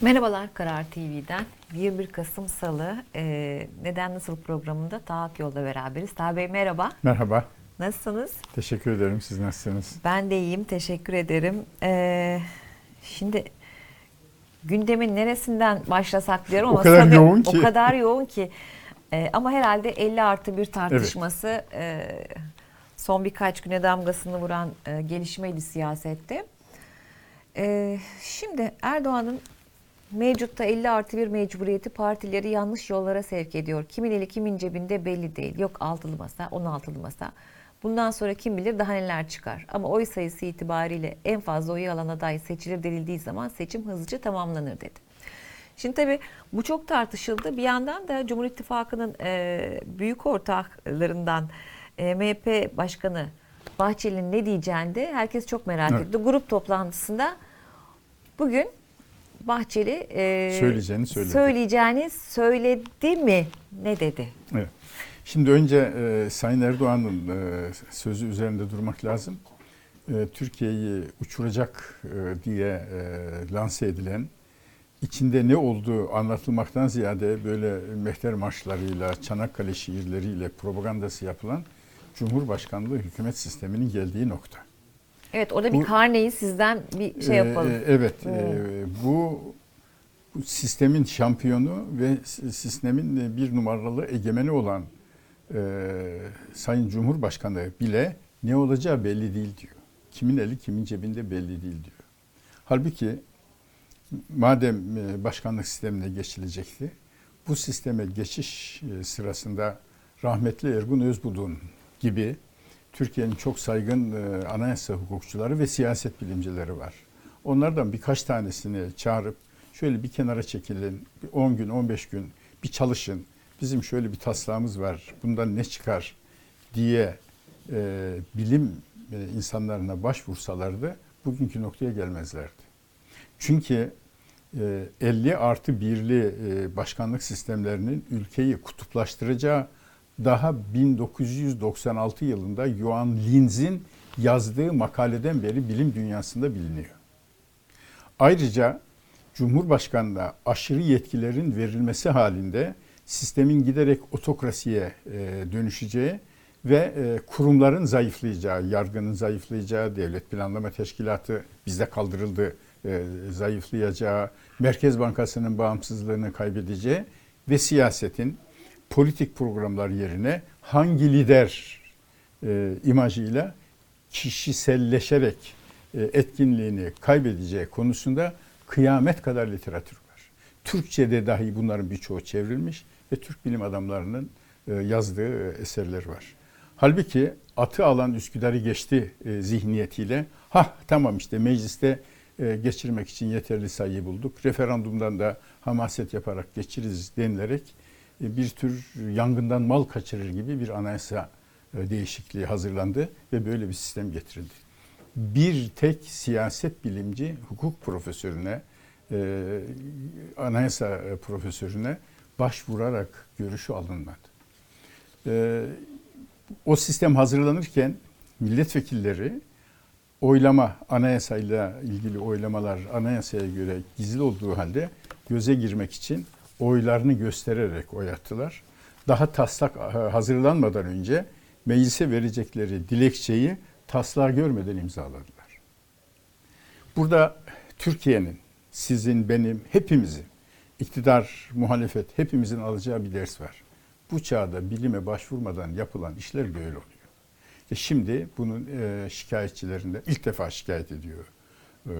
Merhabalar Karar TV'den. 21 Kasım Salı e, Neden Nasıl programında Taha Yol'da beraberiz. Taha Bey merhaba. Merhaba. Nasılsınız? Teşekkür ederim. Siz nasılsınız? Ben de iyiyim. Teşekkür ederim. E, şimdi gündemin neresinden başlasak diyorum ama O kadar sanırım yoğun ki. O kadar yoğun ki. E, ama herhalde 50 artı bir tartışması e, son birkaç güne damgasını vuran e, gelişmeydi siyasette. E, şimdi Erdoğan'ın mevcutta 50 artı bir mecburiyeti partileri yanlış yollara sevk ediyor. Kimin eli kimin cebinde belli değil. Yok altılı masa, 16'lı masa. Bundan sonra kim bilir daha neler çıkar. Ama oy sayısı itibariyle en fazla oyu alan aday seçilir denildiği zaman seçim hızlıca tamamlanır dedi. Şimdi tabii bu çok tartışıldı. Bir yandan da Cumhur İttifakı'nın e, büyük ortaklarından e, MHP Başkanı Bahçeli'nin ne diyeceğini de herkes çok merak Evet. etti. Grup toplantısında bugün Bahçeli e, Söyleyeceğini söyledi. söyleyeceğini söyledi mi? Ne dedi? Evet. Şimdi önce e, Sayın Erdoğan'ın e, sözü üzerinde durmak lazım. E, Türkiye'yi uçuracak e, diye e, lanse edilen, içinde ne olduğu anlatılmaktan ziyade böyle mehter marşlarıyla, Çanakkale şiirleriyle propagandası yapılan Cumhurbaşkanlığı hükümet sisteminin geldiği nokta. Evet orada bir Bu- karneyi sizden bir şey Ee, yapalım. evet, Hmm. e, bu, bu sistemin şampiyonu ve sistemin bir numaralı egemeni olan e, Sayın Cumhurbaşkanı bile ne olacağı belli değil diyor. Kimin eli kimin cebinde belli değil diyor. Halbuki madem e, başkanlık sistemine geçilecekti, bu sisteme geçiş e, sırasında rahmetli Ergun Özbudu'nun gibi Türkiye'nin çok saygın e, anayasa hukukçuları ve siyaset bilimcileri var. Onlardan birkaç tanesini çağırıp şöyle bir kenara çekilin, bir 10 gün, 15 gün bir çalışın. Bizim şöyle bir taslağımız var, bundan ne çıkar diye e, bilim e, insanlarına başvursalardı bugünkü noktaya gelmezlerdi. Çünkü e, 50 artı 1'li e, başkanlık sistemlerinin ülkeyi kutuplaştıracağı daha 1996 yılında Johan Linz'in yazdığı makaleden beri bilim dünyasında biliniyor. Ayrıca Cumhurbaşkanı'na aşırı yetkilerin verilmesi halinde sistemin giderek otokrasiye e, dönüşeceği ve e, kurumların zayıflayacağı, yargının zayıflayacağı, devlet planlama teşkilatı bizde kaldırıldı, e, zayıflayacağı, Merkez Bankası'nın bağımsızlığını kaybedeceği ve siyasetin politik programlar yerine hangi lider e, imajıyla kişiselleşerek e, etkinliğini kaybedeceği konusunda kıyamet kadar literatür var. Türkçe'de dahi bunların birçoğu çevrilmiş ve Türk bilim adamlarının e, yazdığı e, eserler var. Halbuki atı alan Üsküdar'ı geçti e, zihniyetiyle ha tamam işte mecliste e, geçirmek için yeterli sayıyı bulduk. Referandumdan da hamaset yaparak geçiririz denilerek bir tür yangından mal kaçırır gibi bir anayasa e, değişikliği hazırlandı ve böyle bir sistem getirildi. Bir tek siyaset bilimci hukuk profesörüne, e, anayasa e, profesörüne başvurarak görüşü alınmadı. E, o sistem hazırlanırken milletvekilleri oylama, anayasayla ilgili oylamalar anayasaya göre gizli olduğu halde göze girmek için oylarını göstererek oy attılar. Daha taslak e, hazırlanmadan önce meclise verecekleri dilekçeyi taslağı görmeden imzaladılar. Burada Türkiye'nin, sizin, benim, hepimizin, iktidar, muhalefet hepimizin alacağı bir ders var. Bu çağda bilime başvurmadan yapılan işler böyle oluyor. E şimdi bunun e, şikayetçilerinden ilk defa şikayet ediyor e,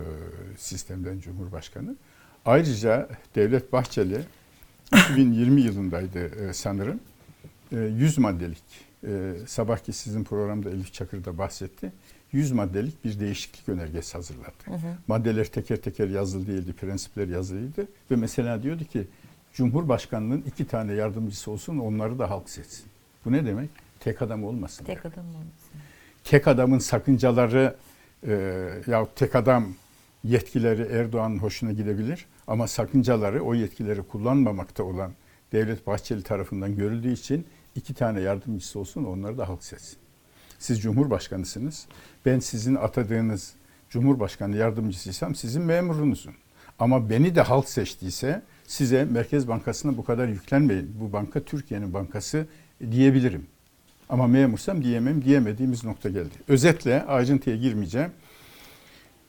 sistemden Cumhurbaşkanı. Ayrıca Devlet Bahçeli 2020 yılındaydı e, sanırım. E, 100 maddelik e, sabahki sizin programda Elif Çakır da bahsetti. 100 maddelik bir değişiklik önergesi hazırladı. Maddeler teker teker yazılı değildi, prensipler yazılıydı ve mesela diyordu ki Cumhurbaşkanının iki tane yardımcısı olsun, onları da halk seçsin. Bu ne demek? Tek adam olmasın. Tek adam olmasın. tek adamın sakıncaları e, ya tek adam yetkileri Erdoğan'ın hoşuna gidebilir ama sakıncaları o yetkileri kullanmamakta olan Devlet Bahçeli tarafından görüldüğü için iki tane yardımcısı olsun onları da halk seçsin. Siz Cumhurbaşkanısınız. Ben sizin atadığınız Cumhurbaşkanı yardımcısıysam sizin memurunuzum. Ama beni de halk seçtiyse size Merkez Bankası'na bu kadar yüklenmeyin. Bu banka Türkiye'nin bankası diyebilirim. Ama memursam diyemem, diyemediğimiz nokta geldi. Özetle ayrıntıya girmeyeceğim.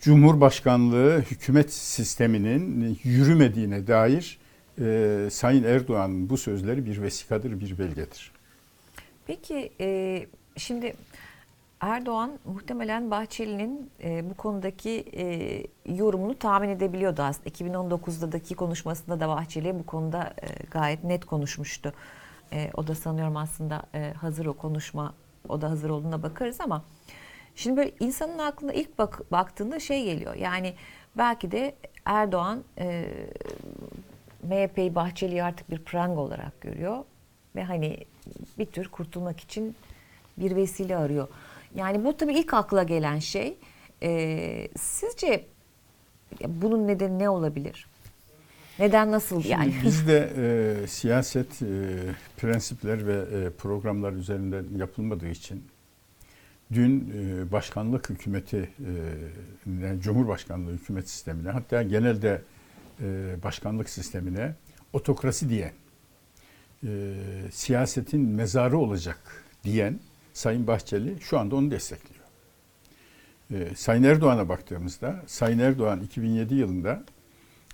Cumhurbaşkanlığı hükümet sisteminin yürümediğine dair e, Sayın Erdoğan'ın bu sözleri bir vesikadır, bir belgedir. Peki e, şimdi Erdoğan muhtemelen Bahçeli'nin e, bu konudaki e, yorumunu tahmin edebiliyordu aslında. 2019'daki konuşmasında da Bahçeli bu konuda e, gayet net konuşmuştu. E, o da sanıyorum aslında e, hazır o konuşma, o da hazır olduğuna bakarız ama şimdi böyle insanın aklına ilk bak, baktığında şey geliyor. Yani belki de Erdoğan e, MHP'yi Bahçeli'yi artık bir pranga olarak görüyor ve hani bir tür kurtulmak için bir vesile arıyor. Yani bu tabii ilk akla gelen şey. Ee, sizce bunun nedeni ne olabilir? Neden nasıl Şimdi yani? bizde e, siyaset e, prensipler ve e, programlar üzerinden yapılmadığı için dün e, başkanlık hükümeti, e, Cumhurbaşkanlığı hükümet sistemine hatta genelde e, başkanlık sistemine otokrasi diyen, e, siyasetin mezarı olacak diyen Sayın Bahçeli şu anda onu destekliyor. Sayın Erdoğan'a baktığımızda, Sayın Erdoğan 2007 yılında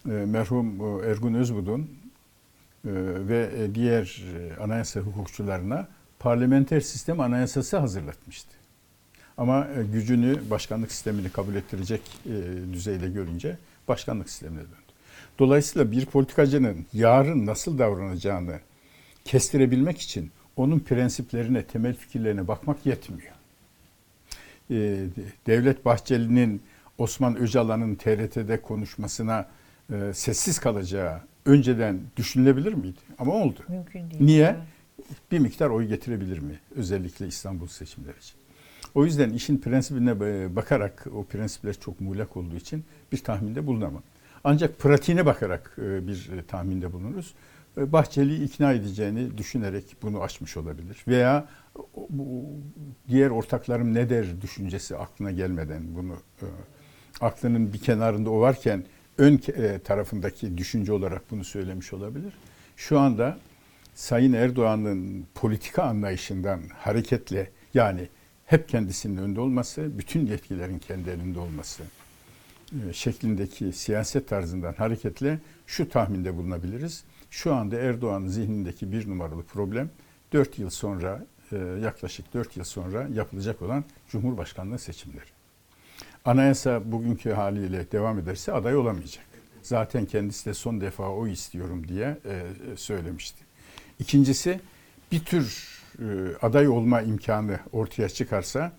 merhum Ergun Özbudun ve diğer anayasa hukukçularına parlamenter sistem anayasası hazırlatmıştı. Ama e, gücünü başkanlık sistemini kabul ettirecek e, düzeyde görünce başkanlık sistemine döndü. Dolayısıyla bir politikacının yarın nasıl davranacağını kestirebilmek için onun prensiplerine, temel fikirlerine bakmak yetmiyor. Ee, Devlet Bahçeli'nin Osman Öcalan'ın TRT'de konuşmasına e, sessiz kalacağı önceden düşünülebilir miydi? Ama oldu. Mümkün değil. Niye? Bir miktar oy getirebilir mi? Özellikle İstanbul seçimleri için. O yüzden işin prensibine e, bakarak o prensipler çok muğlak olduğu için bir tahminde bulunamam. Ancak pratiğine bakarak e, bir e, tahminde bulunuruz. Bahçeli'yi ikna edeceğini düşünerek bunu açmış olabilir. Veya diğer ortaklarım ne der düşüncesi aklına gelmeden bunu aklının bir kenarında o varken ön tarafındaki düşünce olarak bunu söylemiş olabilir. Şu anda Sayın Erdoğan'ın politika anlayışından hareketle yani hep kendisinin önünde olması, bütün yetkilerin kendi elinde olması şeklindeki siyaset tarzından hareketle şu tahminde bulunabiliriz. Şu anda Erdoğan'ın zihnindeki bir numaralı problem 4 yıl sonra yaklaşık 4 yıl sonra yapılacak olan Cumhurbaşkanlığı seçimleri. Anayasa bugünkü haliyle devam ederse aday olamayacak. Zaten kendisi de son defa o istiyorum diye söylemişti. İkincisi bir tür aday olma imkanı ortaya çıkarsa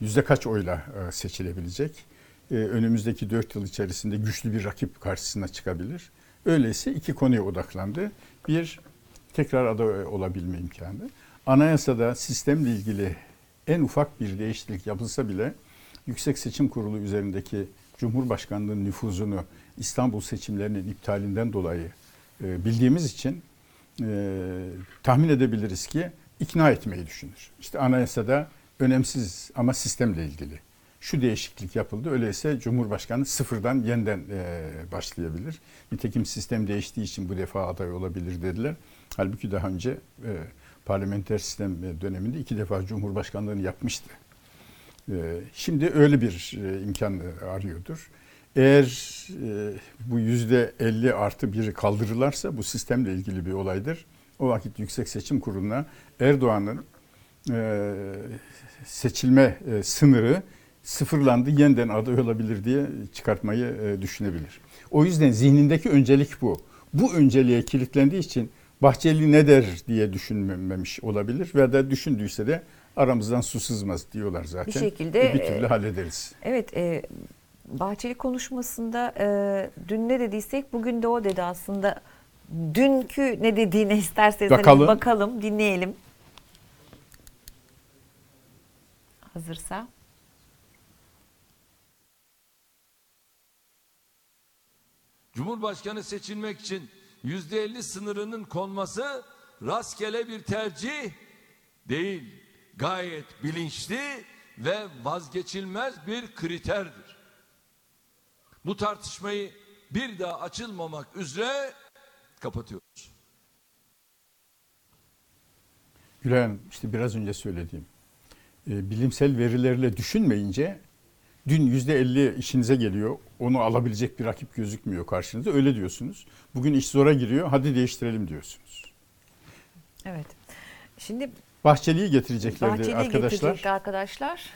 yüzde kaç oyla seçilebilecek? Önümüzdeki dört yıl içerisinde güçlü bir rakip karşısına çıkabilir. Öyleyse iki konuya odaklandı. Bir, tekrar aday olabilme imkanı. Anayasada sistemle ilgili en ufak bir değişiklik yapılsa bile Yüksek Seçim Kurulu üzerindeki Cumhurbaşkanlığı nüfuzunu İstanbul seçimlerinin iptalinden dolayı bildiğimiz için e, tahmin edebiliriz ki ikna etmeyi düşünür. İşte anayasada önemsiz ama sistemle ilgili şu değişiklik yapıldı. Öyleyse Cumhurbaşkanı sıfırdan yeniden e, başlayabilir. Nitekim sistem değiştiği için bu defa aday olabilir dediler. Halbuki daha önce e, parlamenter sistem döneminde iki defa Cumhurbaşkanlığını yapmıştı. E, şimdi öyle bir e, imkan arıyordur. Eğer e, bu yüzde 50 artı biri kaldırırlarsa bu sistemle ilgili bir olaydır. O vakit Yüksek Seçim Kurulu'na Erdoğan'ın e, seçilme e, sınırı sıfırlandı, yeniden aday olabilir diye çıkartmayı e, düşünebilir. O yüzden zihnindeki öncelik bu. Bu önceliğe kilitlendiği için Bahçeli ne der diye düşünmemiş olabilir ve de düşündüyse de aramızdan su sızmaz diyorlar zaten. Bir şekilde e, bir türlü hallederiz. Evet, e, Bahçeli konuşmasında e, dün ne dediysek bugün de o dedi aslında. Dünkü ne dediğine isterseniz hani bakalım, bakalım dinleyelim. Hazırsa. Cumhurbaşkanı seçilmek için yüzde elli sınırının konması rastgele bir tercih değil. Gayet bilinçli ve vazgeçilmez bir kriterdir. Bu tartışmayı bir daha açılmamak üzere kapatıyoruz. Gülay Hanım işte biraz önce söylediğim e, bilimsel verilerle düşünmeyince dün yüzde elli işinize geliyor. Onu alabilecek bir rakip gözükmüyor karşınızda. Öyle diyorsunuz. Bugün iş zora giriyor. Hadi değiştirelim diyorsunuz. Evet. Şimdi Bahçeli'yi getireceklerdi Bahçeli'yi arkadaşlar. getirecekti arkadaşlar.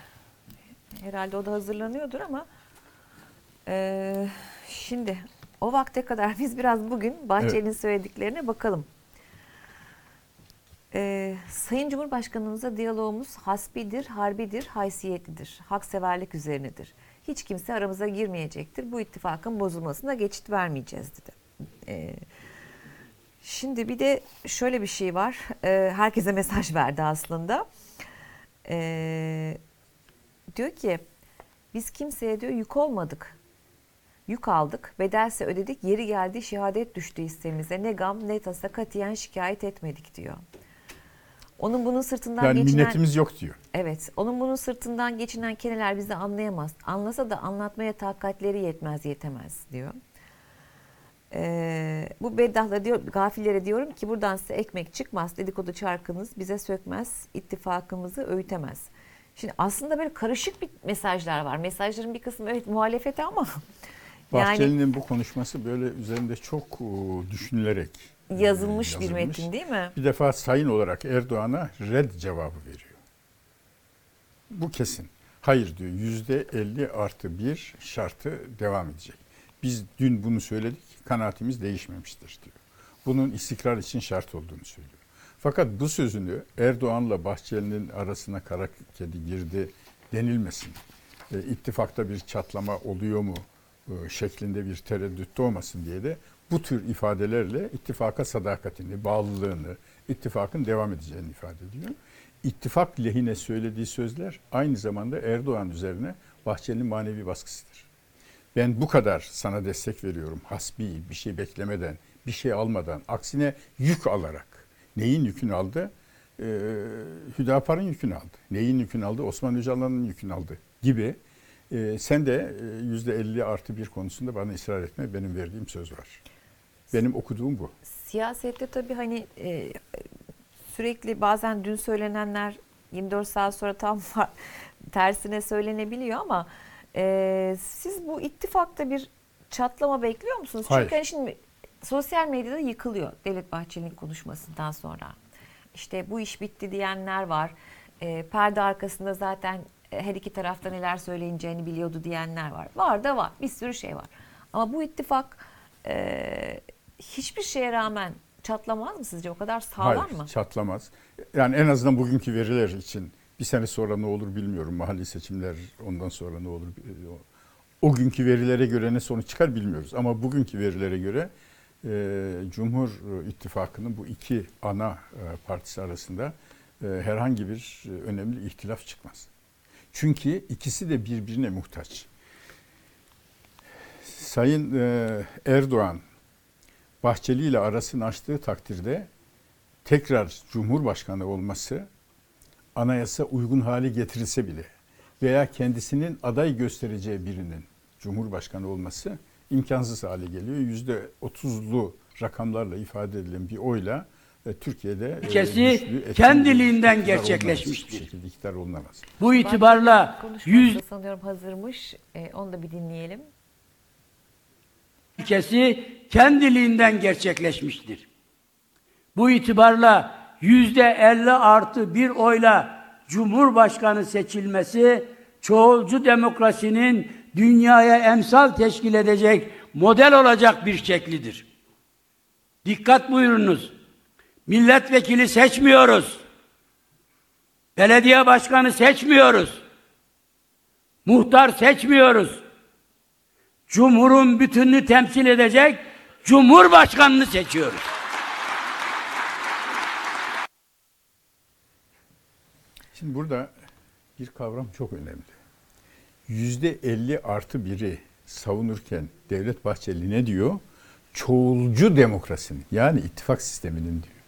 Herhalde o da hazırlanıyordur ama eee, şimdi o vakte kadar biz biraz bugün Bahçeli'nin söylediklerine bakalım. Eee, Sayın Cumhurbaşkanımıza diyalogumuz hasbidir, harbidir, haysiyetlidir. Hakseverlik üzerinedir. Hiç kimse aramıza girmeyecektir. Bu ittifakın bozulmasına geçit vermeyeceğiz dedi. Eee Şimdi bir de şöyle bir şey var. Ee, herkese mesaj verdi aslında. Ee, diyor ki biz kimseye diyor yük olmadık. Yük aldık, bedelse ödedik, yeri geldi şehadet düştü hissemize. Ne gam ne tasa katiyen şikayet etmedik diyor. Onun bunun sırtından Yani geçinen... minnetimiz yok diyor. Evet, onun bunun sırtından geçinen keneler bizi anlayamaz. Anlasa da anlatmaya takatleri yetmez, yetemez diyor. Ee, bu beddahla diyor, gafillere diyorum ki buradan size ekmek çıkmaz, dedikodu çarkınız bize sökmez, ittifakımızı öğütemez. Şimdi aslında böyle karışık bir mesajlar var. Mesajların bir kısmı evet muhalefete ama yani Bahçeli'nin bu konuşması böyle üzerinde çok e, düşünülerek e, yazılmış bir metin değil mi? Bir defa sayın olarak Erdoğan'a red cevabı veriyor. Bu kesin. Hayır diyor yüzde 50 artı bir şartı devam edecek. Biz dün bunu söyledik kanaatimiz değişmemiştir diyor. Bunun istikrar için şart olduğunu söylüyor. Fakat bu sözünü Erdoğan'la Bahçeli'nin arasına kara kedi girdi denilmesin. E, ittifakta bir çatlama oluyor mu şeklinde bir tereddüt olmasın diye de bu tür ifadelerle ittifaka sadakatini, bağlılığını, ittifakın devam edeceğini ifade ediyor. İttifak lehine söylediği sözler aynı zamanda Erdoğan üzerine Bahçeli'nin manevi baskısıdır. Ben bu kadar sana destek veriyorum hasbi bir şey beklemeden, bir şey almadan, aksine yük alarak. Neyin yükünü aldı? Ee, Hüdapar'ın yükünü aldı. Neyin yükünü aldı? Osman Öcalan'ın yükünü aldı gibi. Ee, sen de yüzde 50 artı bir konusunda bana ısrar etme. Benim verdiğim söz var. Benim okuduğum bu. Siyasette tabii hani e, sürekli bazen dün söylenenler 24 saat sonra tam tersine söylenebiliyor ama e, siz bu ittifakta bir çatlama bekliyor musunuz? Hayır. Çünkü hani şimdi sosyal medyada yıkılıyor Devlet Bahçeli'nin konuşmasından sonra. İşte bu iş bitti diyenler var. E, perde arkasında zaten e, her iki tarafta neler söyleyeceğini biliyordu diyenler var. Var da var. Bir sürü şey var. Ama bu ittifak e, hiçbir şeye rağmen çatlamaz mı sizce? O kadar sağlam Hayır, mı? çatlamaz. Yani en azından bugünkü veriler için bir sene sonra ne olur bilmiyorum. Mahalli seçimler ondan sonra ne olur. O, o günkü verilere göre ne sonuç çıkar bilmiyoruz. Ama bugünkü verilere göre e, Cumhur İttifakı'nın bu iki ana e, partisi arasında e, herhangi bir e, önemli ihtilaf çıkmaz. Çünkü ikisi de birbirine muhtaç. Sayın e, Erdoğan Bahçeli ile arasını açtığı takdirde tekrar Cumhurbaşkanı olması anayasa uygun hale getirilse bile veya kendisinin aday göstereceği birinin Cumhurbaşkanı olması imkansız hale geliyor. Yüzde otuzlu rakamlarla ifade edilen bir oyla Türkiye'de e, güçlü, etkin kendiliğinden gerçekleşmiştir. Hiçbir şekilde iktidar olunamaz. Bu itibarla yüz sanıyorum hazırmış. E, onu da bir dinleyelim. ilkesi kendiliğinden gerçekleşmiştir. Bu itibarla yüzde 50 artı bir oyla Cumhurbaşkanı seçilmesi çoğulcu demokrasinin dünyaya emsal teşkil edecek model olacak bir şeklidir. Dikkat buyurunuz. Milletvekili seçmiyoruz. Belediye başkanı seçmiyoruz. Muhtar seçmiyoruz. Cumhurun bütününü temsil edecek Cumhurbaşkanını seçiyoruz. Şimdi burada bir kavram çok önemli. Yüzde 50 artı biri savunurken Devlet Bahçeli ne diyor? Çoğulcu demokrasinin yani ittifak sisteminin diyor.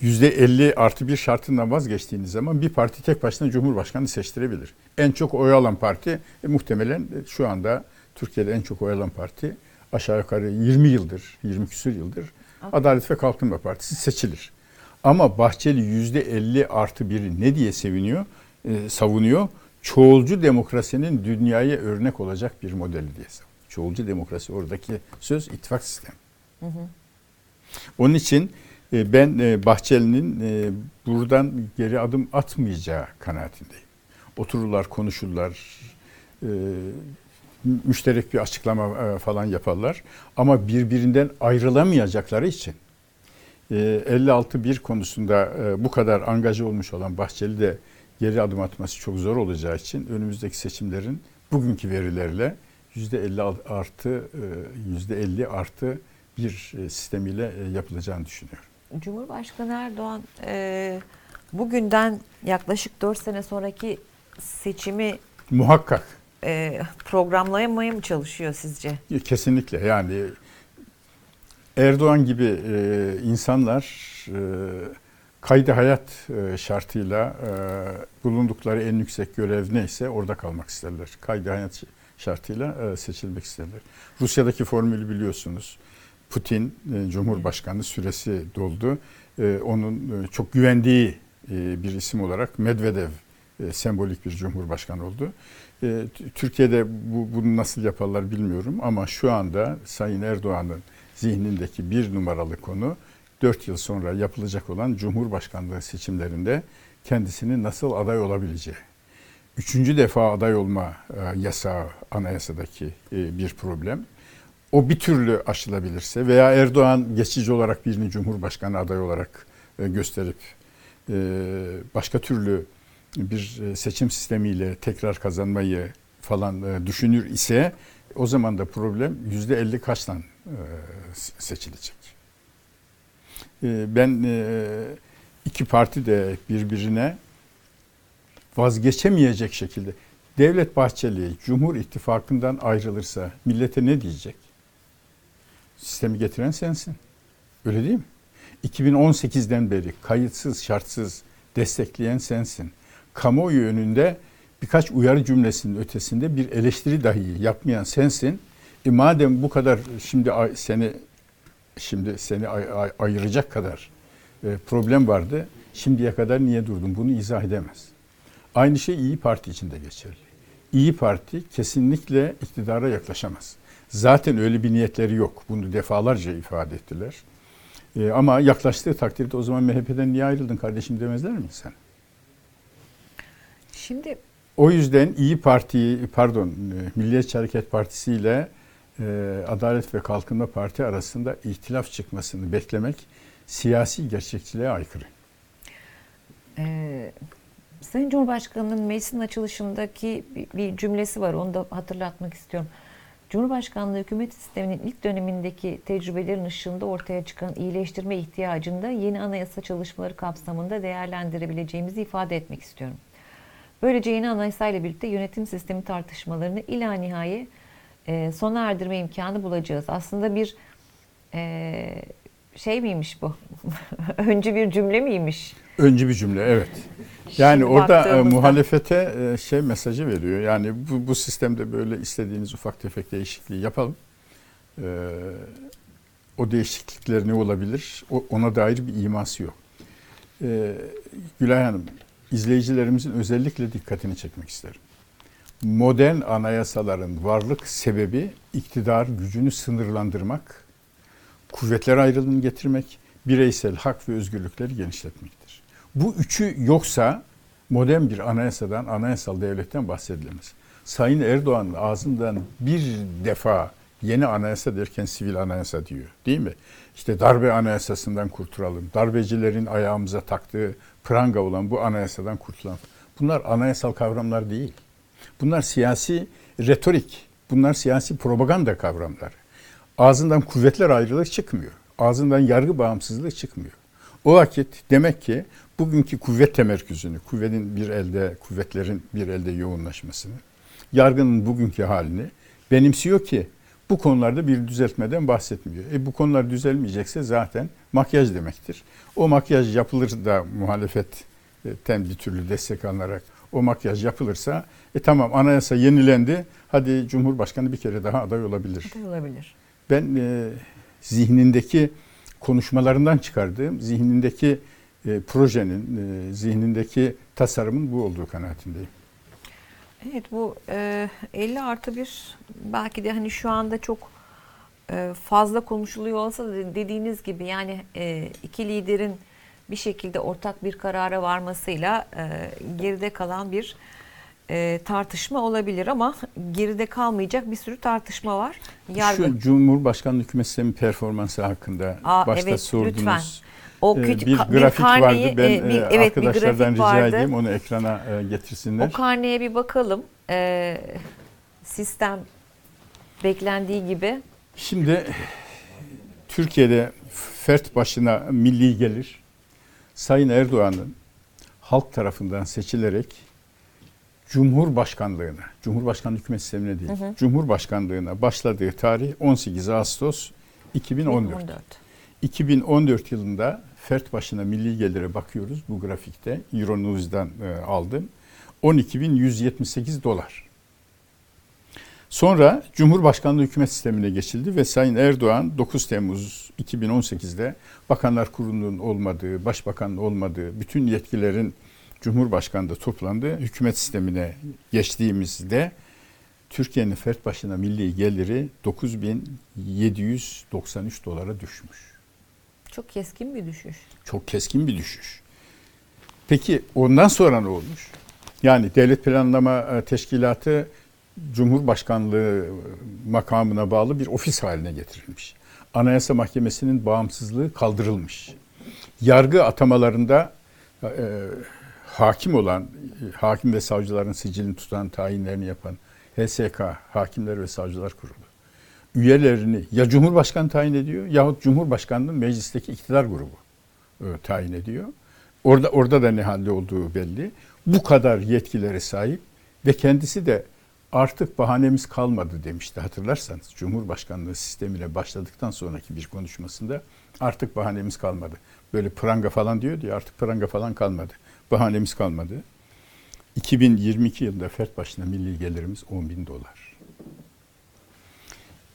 Yüzde 50 artı bir şartından vazgeçtiğiniz zaman bir parti tek başına Cumhurbaşkanı seçtirebilir. En çok oy alan parti e, muhtemelen e, şu anda Türkiye'de en çok oy alan parti aşağı yukarı 20 yıldır, 20 küsur yıldır Adalet ve Kalkınma Partisi seçilir. Ama Bahçeli yüzde 50 artı biri ne diye seviniyor, e, savunuyor? Çoğulcu demokrasinin dünyaya örnek olacak bir modeli diye savunuyor. Çoğulcu demokrasi oradaki söz ittifak sistemi. Onun için e, ben e, Bahçeli'nin e, buradan geri adım atmayacağı kanaatindeyim. Otururlar, konuşurlar, müşterek bir açıklama falan yaparlar. Ama birbirinden ayrılamayacakları için e, 56-1 konusunda bu kadar angaja olmuş olan Bahçeli de geri adım atması çok zor olacağı için önümüzdeki seçimlerin bugünkü verilerle %50 artı e, %50 artı bir e, sistemiyle e, yapılacağını düşünüyorum. Cumhurbaşkanı Erdoğan e, bugünden yaklaşık 4 sene sonraki seçimi Muhakkak e, programlamaya mı çalışıyor sizce? kesinlikle yani Erdoğan gibi e, insanlar e, kaydı hayat e, şartıyla e, bulundukları en yüksek görev neyse orada kalmak isterler. Kaydı hayat şartıyla e, seçilmek isterler. Rusya'daki formülü biliyorsunuz. Putin e, Cumhurbaşkanı süresi doldu. E, onun e, çok güvendiği e, bir isim olarak Medvedev e, sembolik bir cumhurbaşkanı oldu. E, Türkiye'de bu, bunu nasıl yaparlar bilmiyorum ama şu anda Sayın Erdoğan'ın zihnindeki bir numaralı konu 4 yıl sonra yapılacak olan Cumhurbaşkanlığı seçimlerinde kendisinin nasıl aday olabileceği. Üçüncü defa aday olma yasağı anayasadaki bir problem. O bir türlü aşılabilirse veya Erdoğan geçici olarak birini Cumhurbaşkanı adayı olarak e, gösterip e, başka türlü bir e, seçim sistemiyle tekrar kazanmayı falan düşünür ise o zaman da problem yüzde elli kaçtan seçilecek. Ben iki parti de birbirine vazgeçemeyecek şekilde Devlet Bahçeli Cumhur İttifakı'ndan ayrılırsa millete ne diyecek? Sistemi getiren sensin. Öyle değil mi? 2018'den beri kayıtsız şartsız destekleyen sensin. Kamuoyu önünde birkaç uyarı cümlesinin ötesinde bir eleştiri dahi yapmayan sensin. E madem bu kadar şimdi seni şimdi seni ay- ay- ayıracak kadar e, problem vardı. Şimdiye kadar niye durdun? Bunu izah edemez. Aynı şey İyi Parti için de geçerli. İyi Parti kesinlikle iktidara yaklaşamaz. Zaten öyle bir niyetleri yok. Bunu defalarca ifade ettiler. E, ama yaklaştığı takdirde o zaman MHP'den niye ayrıldın kardeşim demezler mi sen? Şimdi O yüzden İyi Parti, pardon, e, Milliyetçi Hareket Partisi ile e, Adalet ve Kalkınma Parti arasında ihtilaf çıkmasını beklemek siyasi gerçekçiliğe aykırı. Ee, Sayın Cumhurbaşkanı'nın meclisin açılışındaki bir, bir cümlesi var. Onu da hatırlatmak istiyorum. Cumhurbaşkanlığı hükümet sisteminin ilk dönemindeki tecrübelerin ışığında ortaya çıkan iyileştirme ihtiyacını da yeni anayasa çalışmaları kapsamında değerlendirebileceğimizi ifade etmek istiyorum. Böylece yeni anayasayla birlikte yönetim sistemi tartışmalarını ila nihai e, sona erdirme imkanı bulacağız. Aslında bir e, şey miymiş bu? Öncü bir cümle miymiş? Öncü bir cümle, evet. Yani Şimdi orada e, muhalefete e, şey mesajı veriyor. Yani bu, bu sistemde böyle istediğiniz ufak tefek değişikliği yapalım. E, o değişiklikler ne olabilir? O, ona dair bir iması yok. E, Gülay Hanım, izleyicilerimizin özellikle dikkatini çekmek isterim. Modern anayasaların varlık sebebi iktidar gücünü sınırlandırmak, kuvvetler ayrılığını getirmek, bireysel hak ve özgürlükleri genişletmektir. Bu üçü yoksa modern bir anayasadan, anayasal devletten bahsedilemez. Sayın Erdoğan ağzından bir defa yeni anayasa derken sivil anayasa diyor değil mi? İşte darbe anayasasından kurtulalım. Darbecilerin ayağımıza taktığı pranga olan bu anayasadan kurtulalım. Bunlar anayasal kavramlar değil. Bunlar siyasi retorik. Bunlar siyasi propaganda kavramları. Ağzından kuvvetler ayrılığı çıkmıyor. Ağzından yargı bağımsızlığı çıkmıyor. O vakit demek ki bugünkü kuvvet temerküzünü, kuvvetin bir elde, kuvvetlerin bir elde yoğunlaşmasını, yargının bugünkü halini benimsiyor ki bu konularda bir düzeltmeden bahsetmiyor. E bu konular düzelmeyecekse zaten makyaj demektir. O makyaj yapılır da muhalefetten bir türlü destek alınarak o makyaj yapılırsa e tamam anayasa yenilendi. Hadi Cumhurbaşkanı bir kere daha aday olabilir. Olabilir. Ben e, zihnindeki konuşmalarından çıkardığım zihnindeki e, projenin, e, zihnindeki tasarımın bu olduğu kanaatindeyim. Evet bu e, 50 artı 1 belki de hani şu anda çok e, fazla konuşuluyor olsa da dediğiniz gibi yani e, iki liderin bir şekilde ortak bir karara varmasıyla e, geride kalan bir e, tartışma olabilir ama geride kalmayacak bir sürü tartışma var. Yargı. Şu Cumhurbaşkanlığı hükümet sistemi performansı hakkında Aa, başta evet, sordunuz. lütfen. O Ee, küçük bir grafik karneyi, vardı. Ben e, bir- e, evet, bir arkadaşlardan grafik rica vardı. edeyim onu ekrana e, getirsinler. O karneye bir bakalım. E, sistem beklendiği gibi Şimdi Türkiye'de fert başına milli gelir Sayın Erdoğan'ın halk tarafından seçilerek Cumhurbaşkanlığına, Cumhurbaşkanlığı hükümet sistemine değil, Cumhurbaşkanlığına başladığı tarih 18 Ağustos 2014. 14. 2014 yılında fert başına milli gelire bakıyoruz bu grafikte. Euronews'dan e, aldım. 12.178 dolar. Sonra Cumhurbaşkanlığı hükümet sistemine geçildi ve Sayın Erdoğan 9 Temmuz 2018'de Bakanlar Kurulu'nun olmadığı, Başbakanın olmadığı, bütün yetkilerin Cumhurbaşkanı'nda toplandığı hükümet sistemine geçtiğimizde Türkiye'nin fert başına milli geliri 9793 dolara düşmüş. Çok keskin bir düşüş. Çok keskin bir düşüş. Peki ondan sonra ne olmuş? Yani Devlet Planlama e, Teşkilatı Cumhurbaşkanlığı makamına bağlı bir ofis haline getirilmiş. Anayasa Mahkemesi'nin bağımsızlığı kaldırılmış. Yargı atamalarında e, hakim olan, e, hakim ve savcıların sicilini tutan, tayinlerini yapan HSK, Hakimler ve Savcılar Kurulu üyelerini ya Cumhurbaşkanı tayin ediyor yahut Cumhurbaşkanı'nın meclisteki iktidar grubu e, tayin ediyor. Orada orada da ne halde olduğu belli. Bu kadar yetkilere sahip ve kendisi de artık bahanemiz kalmadı demişti hatırlarsanız. Cumhurbaşkanlığı sistemiyle başladıktan sonraki bir konuşmasında artık bahanemiz kalmadı. Böyle pranga falan diyor diye artık pranga falan kalmadı. Bahanemiz kalmadı. 2022 yılında fert başına milli gelirimiz 10 bin dolar.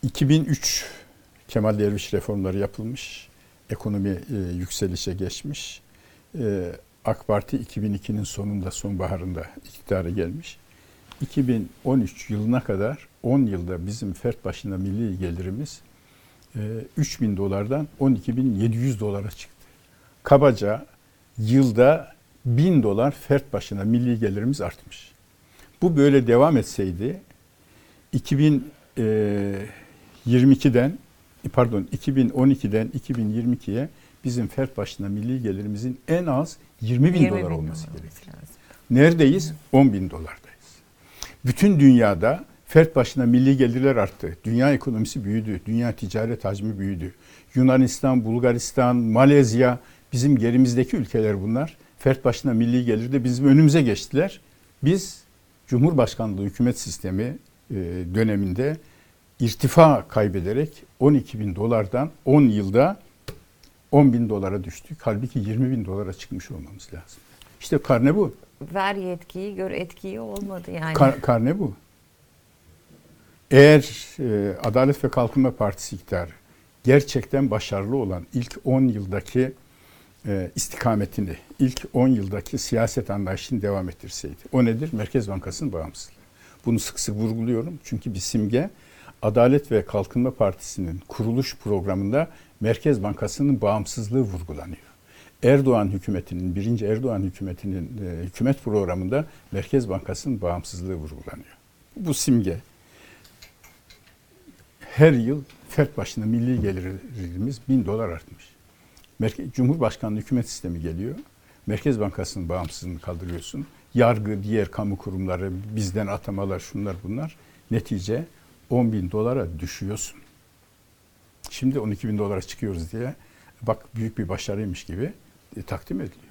2003 Kemal Derviş reformları yapılmış. Ekonomi e, yükselişe geçmiş. E, AK Parti 2002'nin sonunda sonbaharında iktidara gelmiş. 2013 yılına kadar 10 yılda bizim fert başına milli gelirimiz e, 3 bin dolardan 12.700 dolara çıktı. Kabaca yılda 1000 dolar fert başına milli gelirimiz artmış. Bu böyle devam etseydi 2022'den pardon 2012'den 2022'ye bizim fert başına milli gelirimizin en az 20 bin 20 dolar bin olması dolar gerekir. lazım. Neredeyiz? 10 bin dolardayız. Bütün dünyada fert başına milli gelirler arttı. Dünya ekonomisi büyüdü. Dünya ticaret hacmi büyüdü. Yunanistan, Bulgaristan, Malezya bizim gerimizdeki ülkeler bunlar. Fert başına milli gelirde bizim önümüze geçtiler. Biz Cumhurbaşkanlığı hükümet sistemi e, döneminde irtifa kaybederek 12 bin dolardan 10 yılda 10 bin dolara düştük. Halbuki 20 bin dolara çıkmış olmamız lazım. İşte karne bu. Ver yetkiyi gör etkiyi olmadı yani. Kar- karne bu. Eğer e, Adalet ve Kalkınma Partisi iktidarı gerçekten başarılı olan ilk 10 yıldaki e, istikametini, ilk 10 yıldaki siyaset anlayışını devam ettirseydi. O nedir? Merkez Bankası'nın bağımsızlığı. Bunu sık sık vurguluyorum. Çünkü bir simge Adalet ve Kalkınma Partisi'nin kuruluş programında Merkez Bankası'nın bağımsızlığı vurgulanıyor. Erdoğan hükümetinin, birinci Erdoğan hükümetinin e, hükümet programında Merkez Bankası'nın bağımsızlığı vurgulanıyor. Bu simge. Her yıl fert başına milli gelirimiz bin dolar artmış. Merke- Cumhurbaşkanlığı hükümet sistemi geliyor. Merkez Bankası'nın bağımsızlığını kaldırıyorsun. Yargı, diğer kamu kurumları, bizden atamalar, şunlar bunlar. Netice 10 bin dolara düşüyorsun. Şimdi 12 bin dolara çıkıyoruz diye bak büyük bir başarıymış gibi e, takdim ediliyor.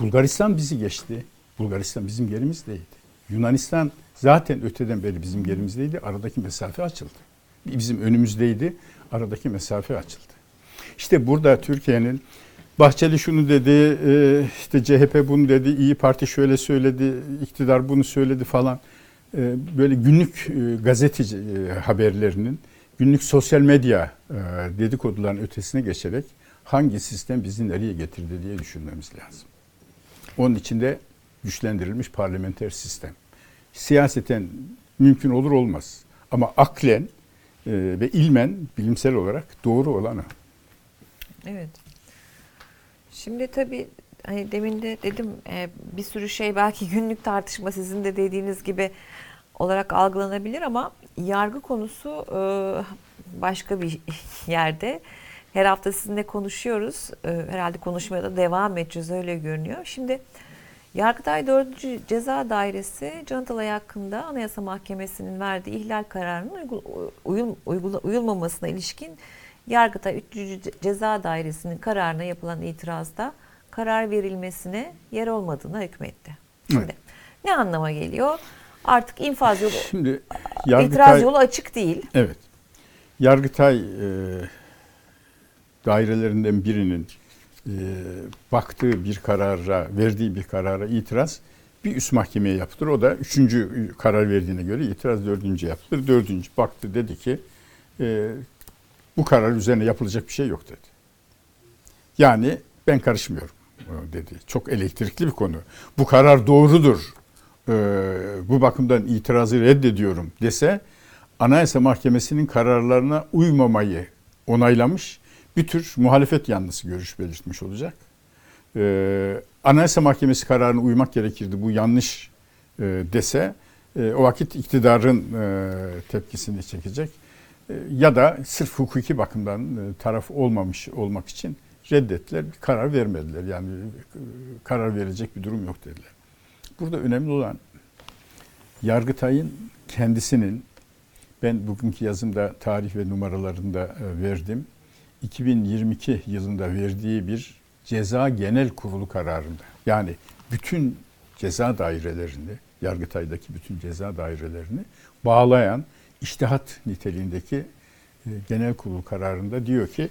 Bulgaristan bizi geçti. Bulgaristan bizim yerimizdeydi. Yunanistan zaten öteden beri bizim yerimizdeydi. Aradaki mesafe açıldı. Bizim önümüzdeydi. Aradaki mesafe açıldı. İşte burada Türkiye'nin Bahçeli şunu dedi, e, işte CHP bunu dedi, İyi Parti şöyle söyledi, iktidar bunu söyledi falan. E, Böyle günlük e, gazeteci e, haberlerinin, günlük sosyal medya e, dedikoduların ötesine geçerek hangi sistem bizi nereye getirdi diye düşünmemiz lazım. Onun içinde güçlendirilmiş parlamenter sistem. Siyaseten mümkün olur olmaz. Ama aklen ve ilmen bilimsel olarak doğru olan o. Evet. Şimdi tabii hani demin de dedim e, bir sürü şey belki günlük tartışma sizin de dediğiniz gibi olarak algılanabilir ama yargı konusu e, başka bir yerde. Her hafta sizinle konuşuyoruz. E, Herhalde konuşmaya da devam edeceğiz öyle görünüyor. Şimdi Yargıtay 4. Ceza Dairesi Can hakkında Anayasa Mahkemesi'nin verdiği ihlal kararının uygul- uyul- uygula- uyulmamasına ilişkin Yargıtay 3. Ceza Dairesi'nin kararına yapılan itirazda karar verilmesine yer olmadığına hükmetti. Şimdi Evet. ne anlama geliyor? Artık infaz yolu, Şimdi itiraz Yargıtay, yolu açık değil. evet, Yargıtay e, dairelerinden birinin e, baktığı bir karara, verdiği bir karara itiraz bir üst mahkemeye yaptır. O da üçüncü karar verdiğine göre itiraz dördüncü yaptır. Dördüncü baktı dedi ki e, bu karar üzerine yapılacak bir şey yok dedi. Yani ben karışmıyorum dedi. Çok elektrikli bir konu. Bu karar doğrudur. E, bu bakımdan itirazı reddediyorum dese Anayasa Mahkemesi'nin kararlarına uymamayı onaylamış bir tür muhalefet yanlısı görüş belirtmiş olacak. E, Anayasa Mahkemesi kararına uymak gerekirdi bu yanlış e, dese e, o vakit iktidarın e, tepkisini çekecek. Ya da sırf hukuki bakımdan taraf olmamış olmak için reddettiler. Karar vermediler. Yani karar verecek bir durum yok dediler. Burada önemli olan Yargıtay'ın kendisinin ben bugünkü yazımda tarih ve numaralarında e, verdim. 2022 yılında verdiği bir ceza genel kurulu kararında. Yani bütün ceza dairelerini, Yargıtay'daki bütün ceza dairelerini bağlayan iştihat niteliğindeki e, genel kurul kararında diyor ki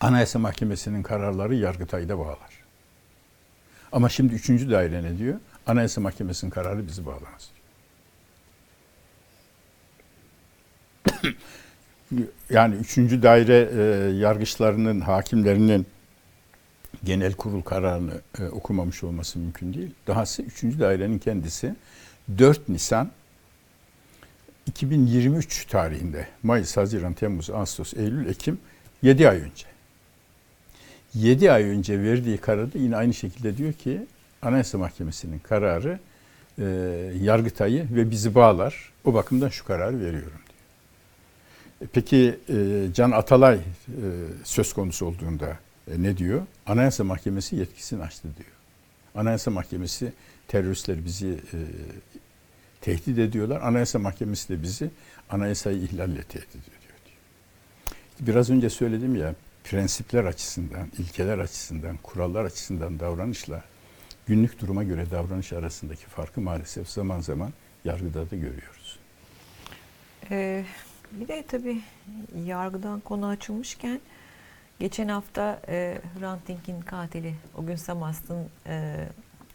Anayasa Mahkemesi'nin kararları Yargıtay'da bağlar. Ama şimdi üçüncü daire ne diyor? Anayasa Mahkemesi'nin kararı bizi bağlamaz. yani üçüncü daire e, yargıçlarının, hakimlerinin genel kurul kararını e, okumamış olması mümkün değil. Dahası üçüncü dairenin kendisi 4 Nisan 2023 tarihinde Mayıs, Haziran, Temmuz, Ağustos, Eylül, Ekim 7 ay önce. 7 ay önce verdiği kararda yine aynı şekilde diyor ki Anayasa Mahkemesi'nin kararı e, Yargıtay'ı ve bizi bağlar. O bakımdan şu kararı veriyorum diyor. E, Peki e, Can Atalay e, söz konusu olduğunda e, ne diyor? Anayasa Mahkemesi yetkisini açtı diyor. Anayasa Mahkemesi teröristler bizi e, tehdit ediyorlar. Anayasa Mahkemesi de bizi anayasayı ihlalle tehdit ediyor diyor. Biraz önce söyledim ya prensipler açısından, ilkeler açısından, kurallar açısından davranışla günlük duruma göre davranış arasındaki farkı maalesef zaman zaman yargıda da görüyoruz. Ee, bir de tabii yargıdan konu açılmışken geçen hafta e, Hrant Dink'in katili o gün Samast'ın e,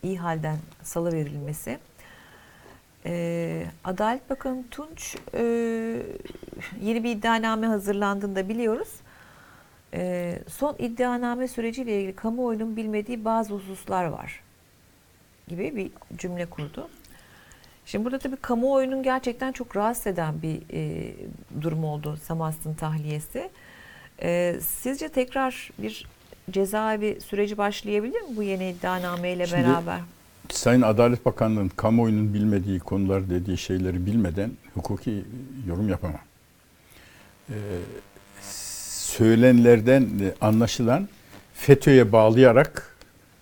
iyi halden salı verilmesi. E, Adalet Bakanı Tunç e, yeni bir iddianame hazırlandığını da biliyoruz. E, son iddianame süreciyle ilgili kamuoyunun bilmediği bazı hususlar var gibi bir cümle kurdu. Şimdi burada tabii kamuoyunun gerçekten çok rahatsız eden bir e, durum oldu Samast'ın tahliyesi. E, sizce tekrar bir cezaevi süreci başlayabilir mi bu yeni iddianameyle Şimdi- beraber? Sayın Adalet Bakanlığı'nın kamuoyunun bilmediği konular dediği şeyleri bilmeden hukuki yorum yapamam. Ee, söylenenlerden e, anlaşılan FETÖ'ye bağlayarak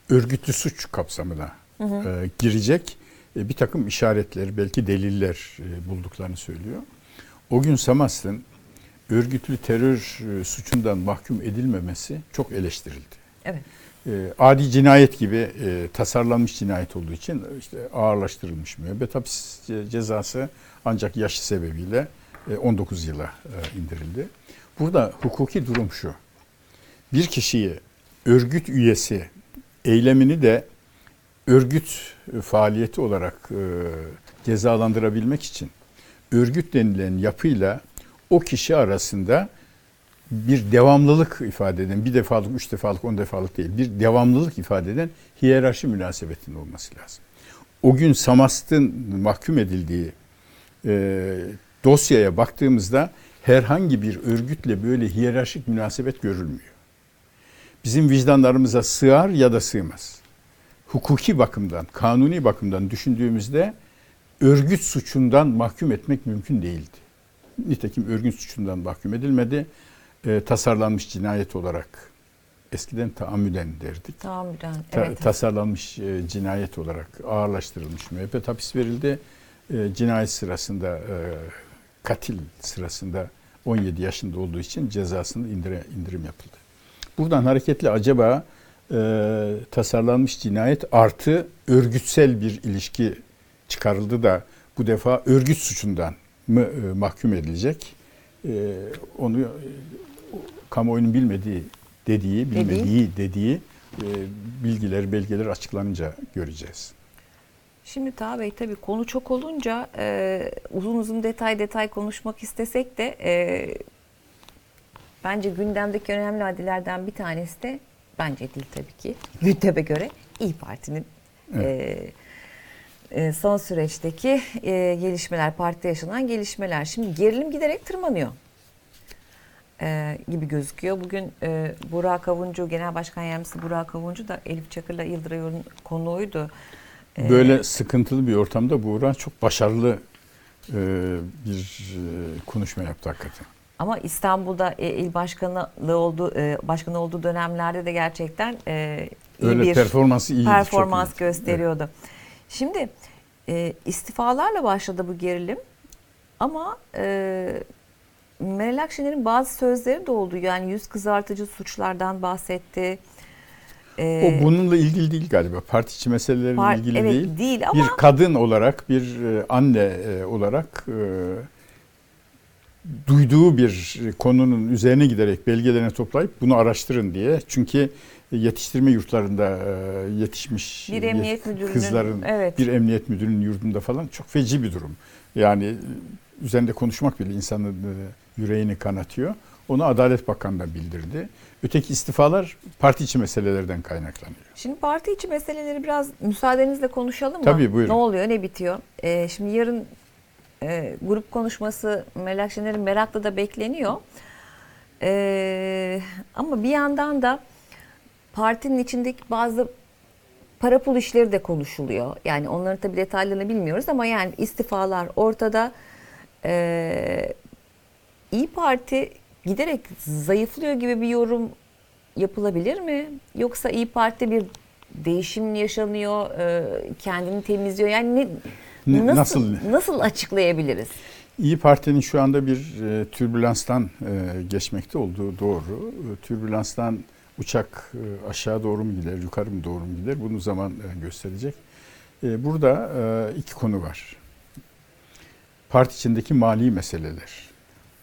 örgütlü suç kapsamına e, girecek e, bir takım işaretler, belki deliller e, bulduklarını söylüyor. O gün Samast'ın örgütlü terör e, suçundan mahkum edilmemesi çok eleştirildi. Evet. E, adi cinayet gibi e, tasarlanmış cinayet olduğu için işte ağırlaştırılmış müebbet hapis ce- cezası ancak yaşı sebebiyle e, 19 yıla e, indirildi. Burada hukuki durum şu. bir kişiyi örgüt üyesi eylemini de örgüt e, faaliyeti olarak e, cezalandırabilmek için örgüt denilen yapıyla o kişi arasında bir devamlılık ifade eden, bir defalık, üç defalık, on defalık değil, bir devamlılık ifade eden hiyerarşi münasebetinin olması lazım. O gün Samast'ın mahkum edildiği e, dosyaya baktığımızda herhangi bir örgütle böyle hiyerarşik münasebet görülmüyor. Bizim vicdanlarımıza sığar ya da sığmaz. Hukuki bakımdan, kanuni bakımdan düşündüğümüzde örgüt suçundan mahkum etmek mümkün değildi. Nitekim örgüt suçundan mahkum edilmedi. E, tasarlanmış cinayet olarak eskiden taammüden derdik. Tahammüden. Ta- Evet. tasarlanmış e, cinayet olarak ağırlaştırılmış müebbet hapis verildi. E, cinayet sırasında e, katil sırasında 17 yaşında olduğu için cezasını indire, indirim yapıldı. Buradan hareketle acaba e, tasarlanmış cinayet artı örgütsel bir ilişki çıkarıldı da bu defa örgüt suçundan mı e, mahkum edilecek? E, onu e, kamuoyunun bilmediği dediği, Dediği. bilmediği dediği e, bilgiler, belgeler açıklanınca göreceğiz. Şimdi Taha Bey tabii konu çok olunca e, uzun uzun detay detay konuşmak istesek de e, bence gündemdeki önemli adillerden bir tanesi de bence değil tabii ki gündeme göre İyi Parti'nin e, e, son süreçteki e, gelişmeler, partide yaşanan gelişmeler. Şimdi gerilim giderek tırmanıyor e, gibi gözüküyor. Bugün e, Burak Avuncu, Genel Başkan Yardımcısı Burak Avuncu da Elif Çakır'la Yıldıray'ın konuğuydu. Böyle sıkıntılı bir ortamda Buğra çok başarılı e, bir e, konuşma yaptı hakikaten. Ama İstanbul'da e, il başkanı olduğu e, başkanı olduğu dönemlerde de gerçekten e, iyi Öyle bir performansı iyiydi. çok performans iyiydi. gösteriyordu. Şimdi e, istifalarla başladı bu gerilim ama e, Meral Akşener'in bazı sözleri de oldu. Yani yüz kızartıcı suçlardan bahsetti. E, O bununla ilgili değil galiba. Parti içi meseleleriyle par- ilgili evet, değil. değil ama Bir kadın olarak, bir e, anne e, olarak e, duyduğu bir konunun üzerine giderek belgelerini toplayıp bunu araştırın diye. Çünkü yetiştirme yurtlarında yetişmiş Bir emniyet müdürünün, kızların evet. bir emniyet müdürünün yurdunda falan çok feci bir durum. Yani üzerinde konuşmak bile insanın yüreğini kanatıyor. Onu Adalet Bakanı da bildirdi. Öteki istifalar parti içi meselelerden kaynaklanıyor. Şimdi parti içi meseleleri biraz müsaadenizle konuşalım mı? Tabii, buyurun. Ne oluyor, ne bitiyor? Ee, şimdi yarın e, grup konuşması Meral Akşener'in merakla da bekleniyor. Ee, ama bir yandan da partinin içindeki bazı para pul işleri de konuşuluyor. Yani onların tabii detaylarını bilmiyoruz ama yani istifalar ortada. Ee, İyi Parti giderek zayıflıyor gibi bir yorum yapılabilir mi? Yoksa İyi Parti bir değişim yaşanıyor, e, kendini temizliyor. Yani ne, Ne- nasıl nasıl? nasıl açıklayabiliriz? İyi Parti'nin şu anda bir e, türbülanstan e, geçmekte olduğu doğru. E, türbülanstan uçak e, aşağı doğru mu gider, yukarı mı doğru mu gider bunu zaman e, gösterecek. E, burada e, iki konu var. Parti içindeki mali meseleler.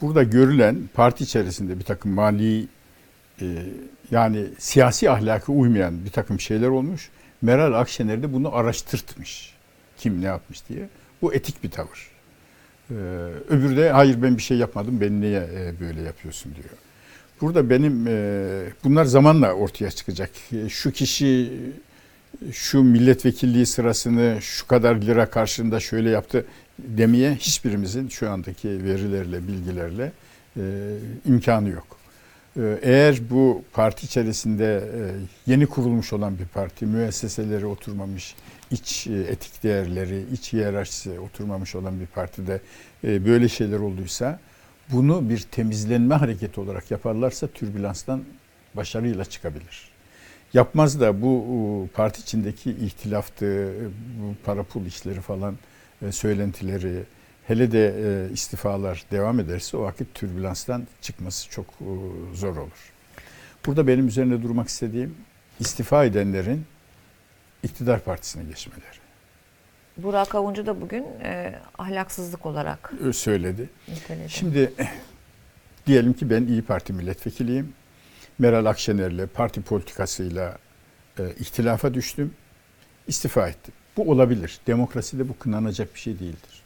Burada görülen parti içerisinde bir takım mali e, yani siyasi ahlaka uymayan bir takım şeyler olmuş. Meral Akşener de bunu araştırtmış. Kim ne yapmış diye. Bu etik bir tavır. Ee, öbürü de hayır ben bir şey yapmadım ben niye e, böyle yapıyorsun diyor. Burada benim e, bunlar zamanla ortaya çıkacak. E, Şu kişi şu milletvekilliği sırasını şu kadar lira karşılığında şöyle yaptı demeye hiçbirimizin şu andaki verilerle, bilgilerle e, imkanı yok. E, Eğer bu parti içerisinde e, yeni kurulmuş olan bir parti, müesseseleri oturmamış, iç e, etik değerleri, iç hiyerarşisi oturmamış olan bir partide e, böyle şeyler olduysa bunu bir temizlenme hareketi olarak yaparlarsa türbülanstan başarıyla çıkabilir. Yapmaz da bu e, parti içindeki ihtilaftı, bu para pul işleri falan e, söylentileri, hele de e, istifalar devam ederse o vakit türbülanstan çıkması çok e, zor olur. Burada benim üzerinde durmak istediğim istifa edenlerin iktidar partisine geçmeleri. Burak Avuncu da bugün e, ahlaksızlık olarak söyledi. niteledi. Şimdi diyelim ki ben İyi Parti milletvekiliyim. Meral Akşener'le, parti politikasıyla e, ihtilafa düştüm. istifa ettim. Bu olabilir. Demokraside bu kınanacak bir şey değildir.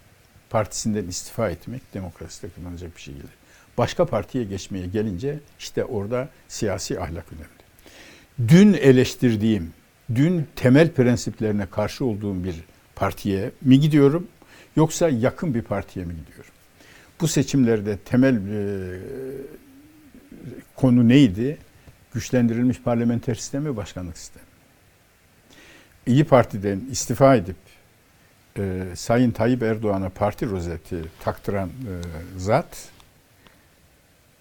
Partisinden istifa etmek demokraside kınanacak bir şey değildir. Başka partiye geçmeye gelince işte orada siyasi ahlak önemli. Dün eleştirdiğim, dün temel prensiplerine karşı olduğum bir partiye mi gidiyorum yoksa yakın bir partiye mi gidiyorum? Bu seçimlerde temel e, konu neydi? Güçlendirilmiş parlamenter sistem ve başkanlık sistemi. İyi Parti'den istifa edip e, Sayın Tayyip Erdoğan'a parti rozeti taktıran e, zat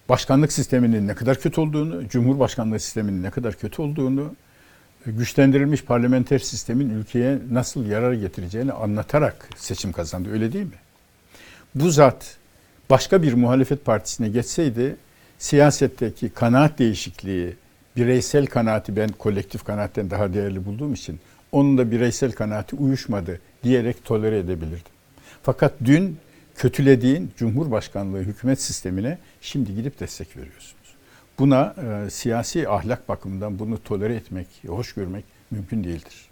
başkanlık sisteminin ne kadar kötü olduğunu, cumhurbaşkanlığı sisteminin ne kadar kötü olduğunu, güçlendirilmiş parlamenter sistemin ülkeye nasıl yarar getireceğini anlatarak seçim kazandı. Öyle değil mi? Bu zat başka bir muhalefet partisine geçseydi siyasetteki kanaat değişikliği, bireysel kanaati ben kolektif kanaatten daha değerli bulduğum için onun da bireysel kanaati uyuşmadı diyerek tolere edebilirdim. Fakat dün kötülediğin Cumhurbaşkanlığı hükümet sistemine şimdi gidip destek veriyorsunuz. Buna e, siyasi ahlak bakımından bunu tolere etmek, hoş görmek mümkün değildir.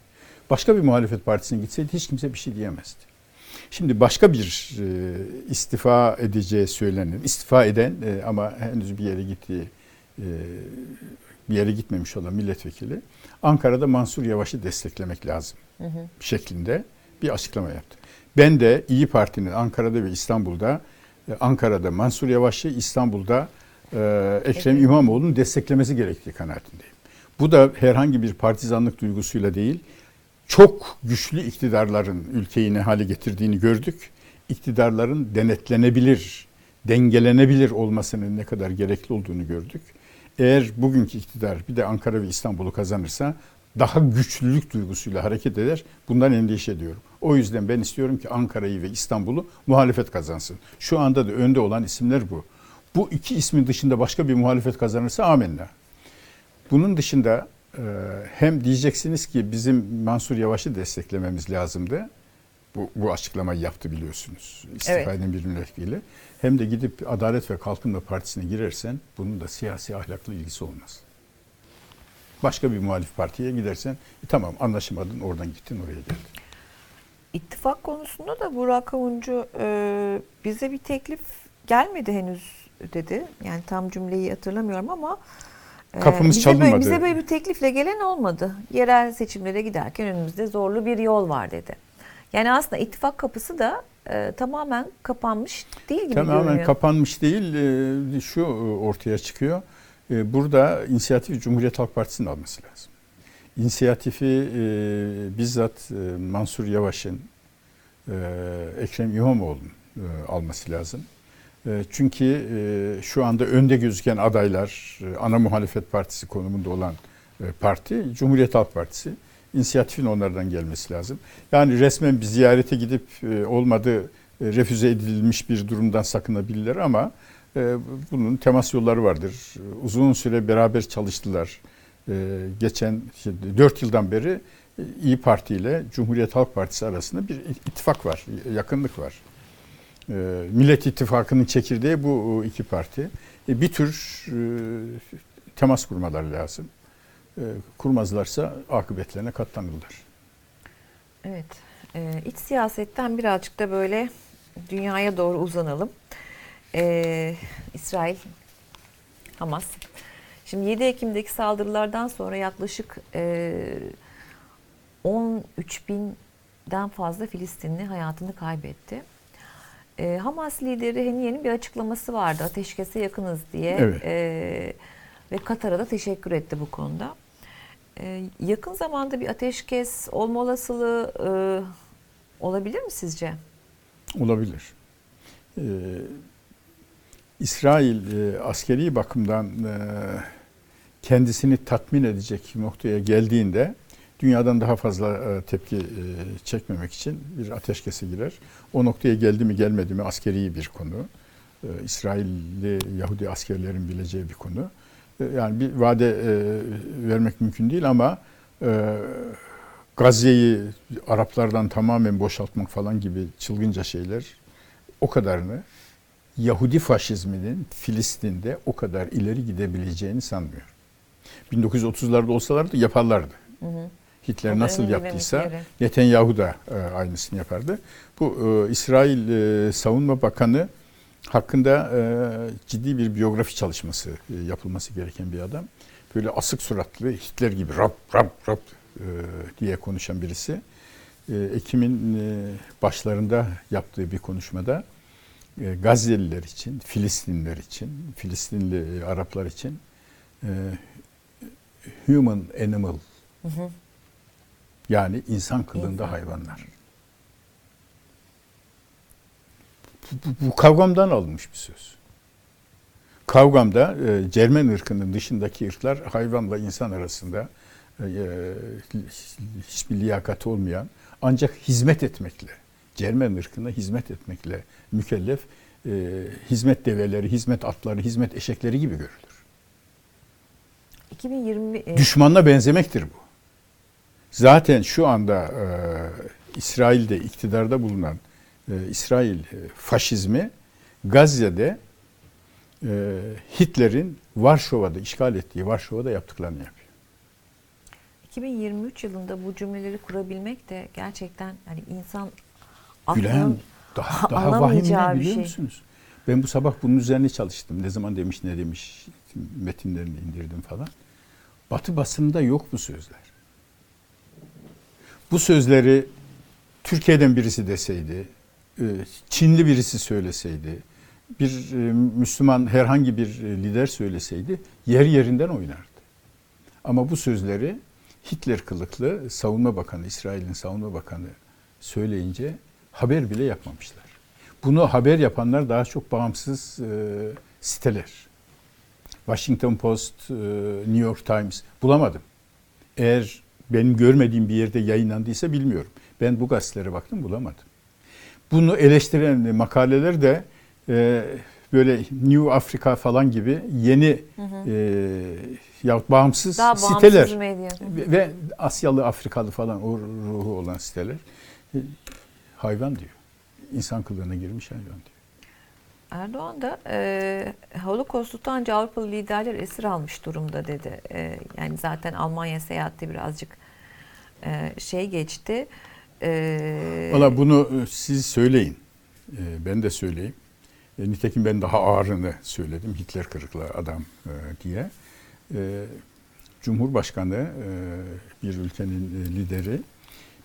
Başka bir muhalefet partisine gitseydi hiç kimse bir şey diyemezdi. Şimdi başka bir e, istifa edeceği söylenir. İstifa eden e, ama henüz bir yere gittiği e, bir yere gitmemiş olan milletvekili Ankara'da Mansur Yavaş'ı desteklemek lazım hı hı. şeklinde bir açıklama yaptı. Ben de İyi Parti'nin Ankara'da ve İstanbul'da e, Ankara'da Mansur Yavaş'ı İstanbul'da e, Ekrem evet. İmamoğlu'nun desteklemesi gerektiği kanaatindeyim. Bu da herhangi bir partizanlık duygusuyla değil, çok güçlü iktidarların ülkeyi ne hale getirdiğini gördük. İktidarların denetlenebilir, dengelenebilir olmasının ne kadar gerekli olduğunu gördük. Eğer bugünkü iktidar bir de Ankara ve İstanbul'u kazanırsa daha güçlülük duygusuyla hareket eder. Bundan endişe ediyorum. O yüzden ben istiyorum ki Ankara'yı ve İstanbul'u muhalefet kazansın. Şu anda da önde olan isimler bu. Bu iki ismin dışında başka bir muhalefet kazanırsa amenna. Bunun dışında hem diyeceksiniz ki bizim Mansur Yavaş'ı desteklememiz lazımdı. Bu, bu açıklamayı yaptı biliyorsunuz. İstifa evet. eden bir milletvekili. Hem de gidip Adalet ve Kalkınma Partisi'ne girersen bunun da siyasi ahlaklı ilgisi olmaz. Başka bir muhalif partiye gidersen e, tamam anlaşamadın oradan gittin oraya geldin. İttifak konusunda da Burak Avuncu e, bize bir teklif gelmedi henüz dedi. Yani tam cümleyi hatırlamıyorum ama e, kapımız bize çalınmadı. Böyle, bize böyle bir teklifle gelen olmadı. Yerel seçimlere giderken önümüzde zorlu bir yol var dedi. Yani aslında ittifak kapısı da e, tamamen kapanmış değil gibi tamamen görünüyor. kapanmış değil. E, şu ortaya çıkıyor. E, burada inisiyatif Cumhuriyet Halk Partisi'nin alması lazım. İnisiyatifi e, bizzat e, Mansur Yavaş'ın, e, Ekrem İmamoğlu'nun e, alması lazım. E, çünkü e, şu anda önde gözüken adaylar, e, ana muhalefet partisi konumunda olan e, parti Cumhuriyet Halk Partisi. İnisiyatifin onlardan gelmesi lazım. Yani resmen bir ziyarete gidip e, olmadı e, refüze edilmiş bir durumdan sakınabilirler ama e, bunun temas yolları vardır. Uzun süre beraber çalıştılar. Geçen işte, 4 yıldan beri İyi Parti ile Cumhuriyet Halk Partisi arasında bir ittifak var, yakınlık var. Millet İttifakı'nın çekirdeği bu iki parti. Bir tür temas kurmalar lazım. Kurmazlarsa akıbetlerine katlanırlar. Evet, iç siyasetten birazcık da böyle dünyaya doğru uzanalım. Ee, İsrail, Hamas. Şimdi 7 Ekim'deki saldırılardan sonra yaklaşık e, 13 binden fazla Filistinli hayatını kaybetti. E, Hamas lideri Heniye'nin bir açıklaması vardı. Ateşkese yakınız diye. Evet. E, ve Katar'a da teşekkür etti bu konuda. E, yakın zamanda bir ateşkes olma olasılığı e, olabilir mi sizce? Olabilir. Ee, İsrail e, askeri bakımdan e, kendisini tatmin edecek noktaya geldiğinde dünyadan daha fazla e, tepki e, çekmemek için bir ateşkese girer. O noktaya geldi mi gelmedi mi askeri bir konu. E, İsrailli Yahudi askerlerin bileceği bir konu. Yani bir vade e, vermek mümkün değil ama e, Gazze'yi Araplardan tamamen boşaltmak falan gibi çılgınca şeyler o kadarını Yahudi faşizminin Filistin'de o kadar ileri gidebileceğini sanmıyorum. 1930'larda olsalardı yaparlardı. Hitler O nasıl yaptıysa. Netanyahu da e, aynısını yapardı. Bu e, İsrail e, Savunma Bakanı hakkında e, ciddi bir biyografi çalışması e, yapılması gereken bir adam. Böyle asık suratlı Hitler gibi rap rap rap e, diye konuşan birisi. Ekim'in başlarında yaptığı bir konuşmada Gazze'liler için, Filistinliler için, Filistinli Araplar için human animal yani insan kılığında hayvanlar. Bu, bu, kavgamdan alınmış bir söz. Kavgamda e, Cermen ırkının dışındaki ırklar hayvanla insan arasında e, e, hiçbir liyakati olmayan ancak hizmet etmekle, Cermen ırkına hizmet etmekle mükellef e, hizmet develeri, hizmet atları, hizmet eşekleri gibi görülür. 2020 e, Düşmanla benzemektir bu. Zaten şu anda e, İsrail'de iktidarda bulunan e, İsrail e, faşizmi Gazze'de e, Hitler'in Varşova'da işgal ettiği Varşova'da yaptıklarını yapıyor. 2023 yılında bu cümleleri kurabilmek de gerçekten hani insan Gülen daha, daha vahim ne biliyor şey. musunuz? Ben bu sabah bunun üzerine çalıştım. Ne zaman demiş ne demiş metinlerini indirdim falan. Batı basınında yok bu sözler. Bu sözleri Türkiye'den birisi deseydi, Çinli birisi söyleseydi, bir e, Müslüman herhangi bir e, lider söyleseydi yer yerinden oynardı. Ama bu sözleri Hitler kılıklı savunma bakanı, İsrail'in savunma bakanı söyleyince haber bile yapmamışlar. Bunu haber yapanlar daha çok bağımsız e, siteler. Washington Post, e, New York Times bulamadım. Eğer benim görmediğim bir yerde yayınlandıysa bilmiyorum. Ben bu gazetelere baktım bulamadım. Bunu eleştiren makaleler de e, böyle New Africa falan gibi yeni e, yahut bağımsız Daha bağımsız siteler medya. ve, Asyalı, Afrikalı falan o ruhu olan siteler e, hayvan diyor. İnsan kılığına girmiş hayvan diyor. Erdoğan da e, Holocaust'u ancak Avrupalı liderler esir almış durumda dedi. E, yani zaten Almanya seyahatte birazcık e, şey geçti. E, Valla bunu e, siz söyleyin. E, Ben de söyleyeyim. E, Nitekim ben daha ağırını söyledim. Hitler kırıklı adam e, diye. Cumhurbaşkanı bir ülkenin lideri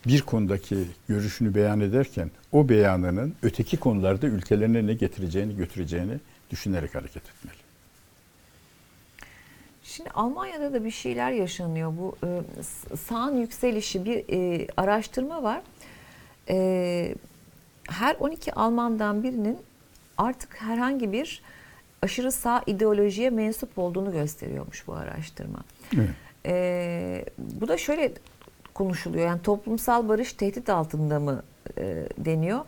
bir konudaki görüşünü beyan ederken o beyanının öteki konularda ülkelerine ne getireceğini götüreceğini düşünerek hareket etmeli. Şimdi Almanya'da da bir şeyler yaşanıyor. Bu e, sağın yükselişi bir e, araştırma var. E, her 12 Almandan birinin artık herhangi bir aşırı sağ ideolojiye mensup olduğunu gösteriyormuş bu araştırma. Evet. E, bu da şöyle konuşuluyor. Yani toplumsal barış tehdit altında mı e, deniyor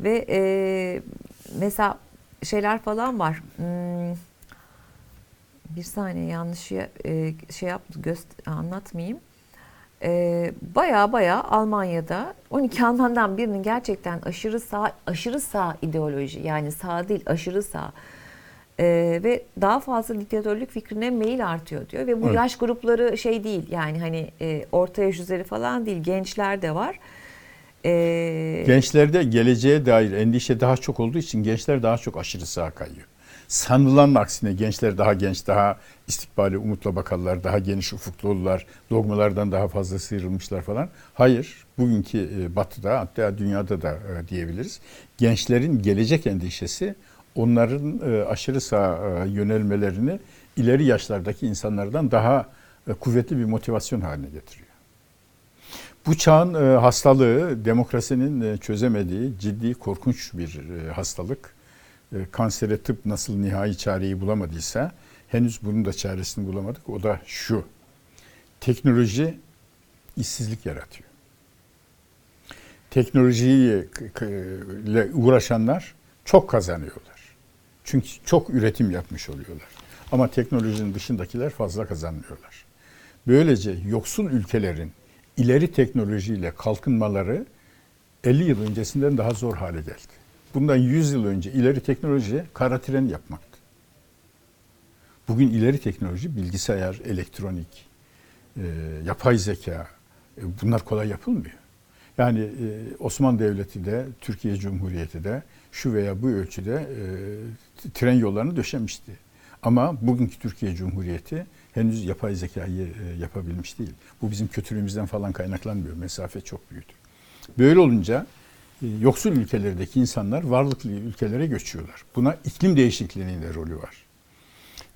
ve e, mesela şeyler falan var. Hmm, bir saniye yanlış ya- e, şey yaptı göst anlatmayayım. E, baya baya Almanya'da 12 Almandan birinin gerçekten aşırı sağ aşırı sağ ideoloji yani sağ değil aşırı sağ e, ve daha fazla diktatörlük fikrine meyil artıyor diyor ve bu Evet. yaş grupları şey değil yani hani e, orta yaş üzeri falan değil gençler de var. E, Gençlerde geleceğe dair endişe daha çok olduğu için gençler daha çok aşırı sağa kayıyor. Sanılan aksine gençler daha genç, daha istikbali umutla bakarlar, daha geniş ufuklu olurlar, dogmalardan daha fazla sıyrılmışlar falan. Hayır, bugünkü e, batıda hatta dünyada da e, diyebiliriz. Gençlerin gelecek endişesi onların e, aşırı sağa e, yönelmelerini ileri yaşlardaki insanlardan daha kuvvetli bir motivasyon haline getiriyor. Bu çağın hastalığı demokrasinin çözemediği ciddi korkunç bir hastalık. E, kansere tıp nasıl nihai çareyi bulamadıysa henüz bunun da çaresini bulamadık. O da şu. Teknoloji işsizlik yaratıyor. Teknolojiyle uğraşanlar çok kazanıyorlar. Çünkü çok üretim yapmış oluyorlar. Ama teknolojinin dışındakiler fazla kazanmıyorlar. Böylece yoksul ülkelerin ileri teknolojiyle kalkınmaları 50 yıl öncesinden daha zor hale geldi. Bundan 100 yıl önce ileri teknoloji kara tren yapmaktı. Bugün ileri teknoloji, bilgisayar, elektronik, e, yapay zeka e, bunlar kolay yapılmıyor. Yani e, Osmanlı Devleti de, Türkiye Cumhuriyeti de şu veya bu ölçüde e, tren yollarını döşemişti. Ama bugünkü Türkiye Cumhuriyeti henüz yapay zekayı e, yapabilmiş değil. Bu bizim kötülüğümüzden falan kaynaklanmıyor. Mesafe çok büyüdü. Böyle olunca yoksul ülkelerdeki insanlar varlıklı ülkelere göçüyorlar. Buna iklim değişikliğinin de rolü var.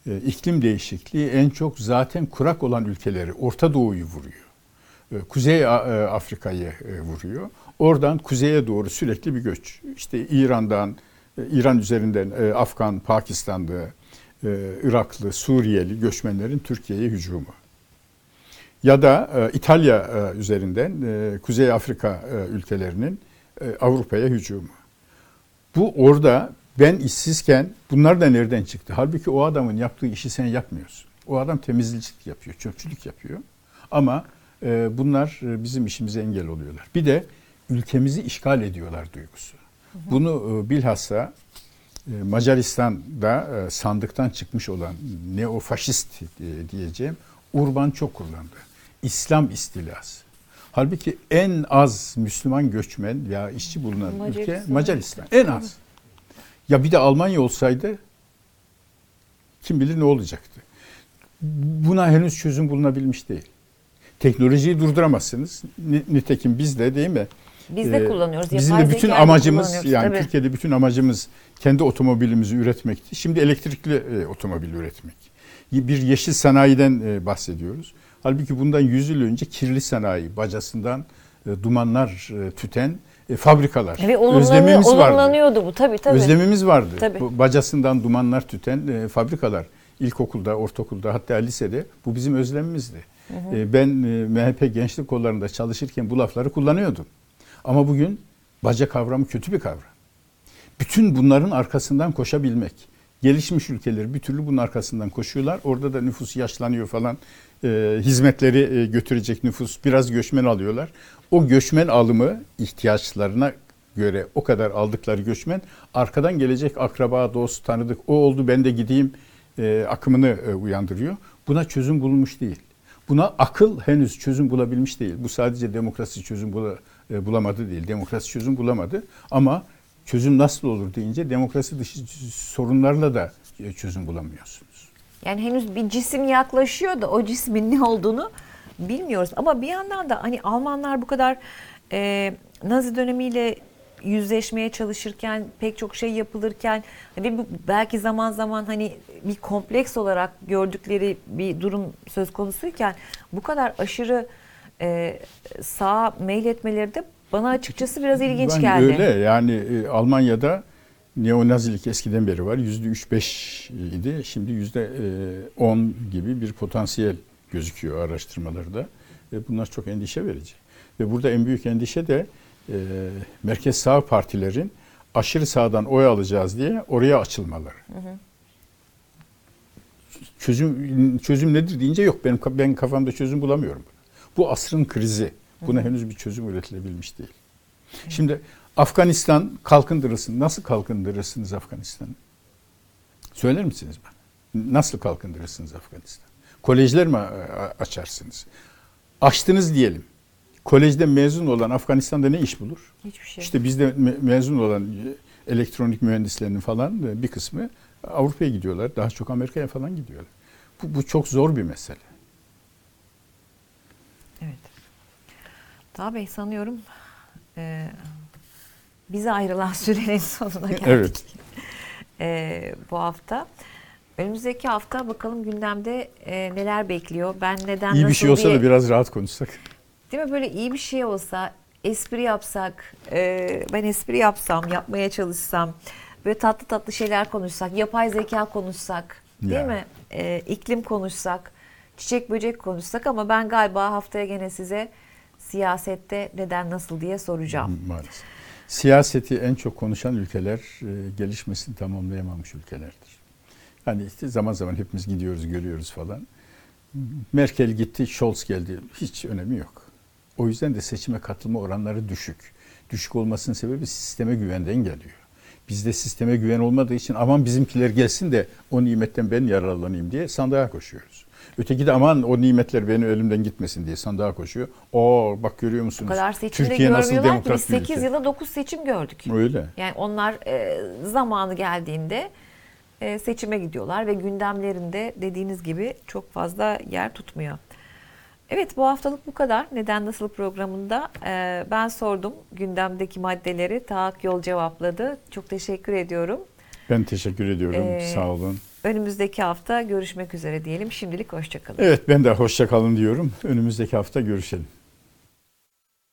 E, iklim değişikliği en çok zaten kurak olan ülkeleri, Orta Doğu'yu vuruyor. E, Kuzey e, Afrika'yı e, vuruyor. Oradan kuzeye doğru sürekli bir göç. İşte İran'dan, e, İran üzerinden e, Afgan, Pakistanlı, e, Iraklı, Suriyeli göçmenlerin Türkiye'ye hücumu. Ya da e, İtalya e, üzerinden e, Kuzey Afrika e, ülkelerinin e, Avrupa'ya hücumu. Bu orada ben işsizken bunlar da nereden çıktı? Halbuki o adamın yaptığı işi sen yapmıyorsun. O adam temizlik yapıyor, çöpçülük yapıyor. Ama e, bunlar e, bizim işimize engel oluyorlar. Bir de ülkemizi işgal ediyorlar duygusu. Bunu e, bilhassa e, Macaristan'da e, sandıktan çıkmış olan neofaşist e, diyeceğim Urban çok kullandı. İslam istilası. Halbuki en az Müslüman göçmen ya işçi bulunan ülke Macaristan. Macaristan. En az. Ya bir de Almanya olsaydı kim bilir ne olacaktı. Buna henüz çözüm bulunabilmiş değil. Teknolojiyi durduramazsınız. Ni- Nitekim biz de değil mi? Biz de Ee, kullanıyoruz. Bizim Yapay de bütün amacımız yani tabii. Türkiye'de bütün amacımız kendi otomobilimizi üretmekti. Şimdi elektrikli e, otomobil üretmek. Bir yeşil sanayiden e, bahsediyoruz. Halbuki bundan 100 yıl önce kirli sanayi, bacasından e, dumanlar e, tüten e, fabrikalar. Ve Özlemimiz vardı. bu tabii tabii. Özlemimiz vardı. Tabii. Bu bacasından dumanlar tüten e, fabrikalar. İlkokulda, ortaokulda hatta lisede bu bizim özlemimizdi. E, ben e, MHP gençlik kollarında çalışırken bu lafları kullanıyordum. Ama bugün baca kavramı kötü bir kavram. Bütün bunların arkasından koşabilmek. Gelişmiş ülkeler bir türlü bunun arkasından koşuyorlar. Orada da nüfus yaşlanıyor falan. E, hizmetleri e, götürecek nüfus biraz göçmen alıyorlar. O göçmen alımı ihtiyaçlarına göre o kadar aldıkları göçmen arkadan gelecek akraba, dost, tanıdık o oldu ben de gideyim e, akımını e, uyandırıyor. Buna çözüm bulunmuş değil. Buna akıl henüz çözüm bulabilmiş değil. Bu sadece demokrasi çözüm bula- e, bulamadı değil. Demokrasi çözüm bulamadı ama çözüm nasıl olur deyince demokrasi dışı sorunlarla da e, çözüm bulamıyorsunuz. Yani henüz bir cisim yaklaşıyor da o cismin ne olduğunu bilmiyoruz. Ama bir yandan da hani Almanlar bu kadar e, Nazi dönemiyle yüzleşmeye çalışırken pek çok şey yapılırken ve bu belki zaman zaman hani bir kompleks olarak gördükleri bir durum söz konusuyken bu kadar aşırı e, sağa meyletmeleri de bana açıkçası biraz ilginç Ben geldi. Öyle yani e, Almanya'da neonazilik eskiden beri var. Yüzde üç beş idi. Şimdi yüzde e, on gibi bir potansiyel gözüküyor araştırmalarda. Ve bunlar çok endişe verici. Ve burada en büyük endişe de e, merkez sağ partilerin aşırı sağdan oy alacağız diye oraya açılmaları. Çözüm çözüm nedir deyince yok benim ben kafamda çözüm bulamıyorum. Bu asrın krizi. Buna henüz bir çözüm üretilebilmiş değil. Şimdi Afganistan kalkındırılsın. Nasıl kalkındırırsınız Afganistan'ı? Söyler misiniz bana? Nasıl kalkındırırsınız Afganistan? Kolejler mi a- açarsınız? Açtınız diyelim. Kolejden mezun olan Afganistan'da ne iş bulur? Hiçbir şey. İşte bizde me- mezun olan e, elektronik mühendislerinin falan e, bir kısmı Avrupa'ya gidiyorlar. Daha çok Amerika'ya falan gidiyorlar. Bu, bu çok zor bir mesele. Evet. Daha Bey sanıyorum e, bize ayrılan sürenin sonuna geldik. Evet. E, bu hafta. Önümüzdeki hafta bakalım gündemde e, neler bekliyor. Ben neden İyi bir şey olsa diye, da biraz rahat konuşsak. Değil mi böyle iyi bir şey olsa, espri yapsak, e, ben espri yapsam, yapmaya çalışsam, böyle tatlı tatlı şeyler konuşsak, yapay zeka konuşsak, değil Ya. mi? E, iklim konuşsak, çiçek böcek konuşsak ama ben galiba haftaya gene size siyasette neden nasıl diye soracağım. Maalesef. Siyaseti en çok konuşan ülkeler e, gelişmesini tamamlayamamış ülkelerdir. Hani işte zaman zaman hepimiz gidiyoruz, görüyoruz falan. Merkel gitti, Scholz geldi. Hiç önemi yok. O yüzden de seçime katılma oranları düşük. Düşük olmasının sebebi sisteme güvenden geliyor. Bizde sisteme güven olmadığı için aman bizimkiler gelsin de o nimetten ben yararlanayım diye sandığa koşuyoruz. Öteki de aman o nimetler benim elimden gitmesin diye sandığa koşuyor. O bak görüyor musunuz? kadar seçimde Türkiye nasıl görmüyorlar ki demokrat biz bir 8 ülke? yılda 9 seçim gördük. Öyle. Yani onlar e, zamanı geldiğinde e, seçime gidiyorlar ve gündemlerinde dediğiniz gibi çok fazla yer tutmuyor. Evet bu haftalık bu kadar. Neden Nasıl programında e, ben sordum gündemdeki maddeleri Taak Yol cevapladı. Çok teşekkür ediyorum. Ben teşekkür ediyorum. Ee, Sağ olun. Önümüzdeki hafta görüşmek üzere diyelim. Şimdilik hoşçakalın. Evet ben de hoşça kalın diyorum. Önümüzdeki hafta görüşelim.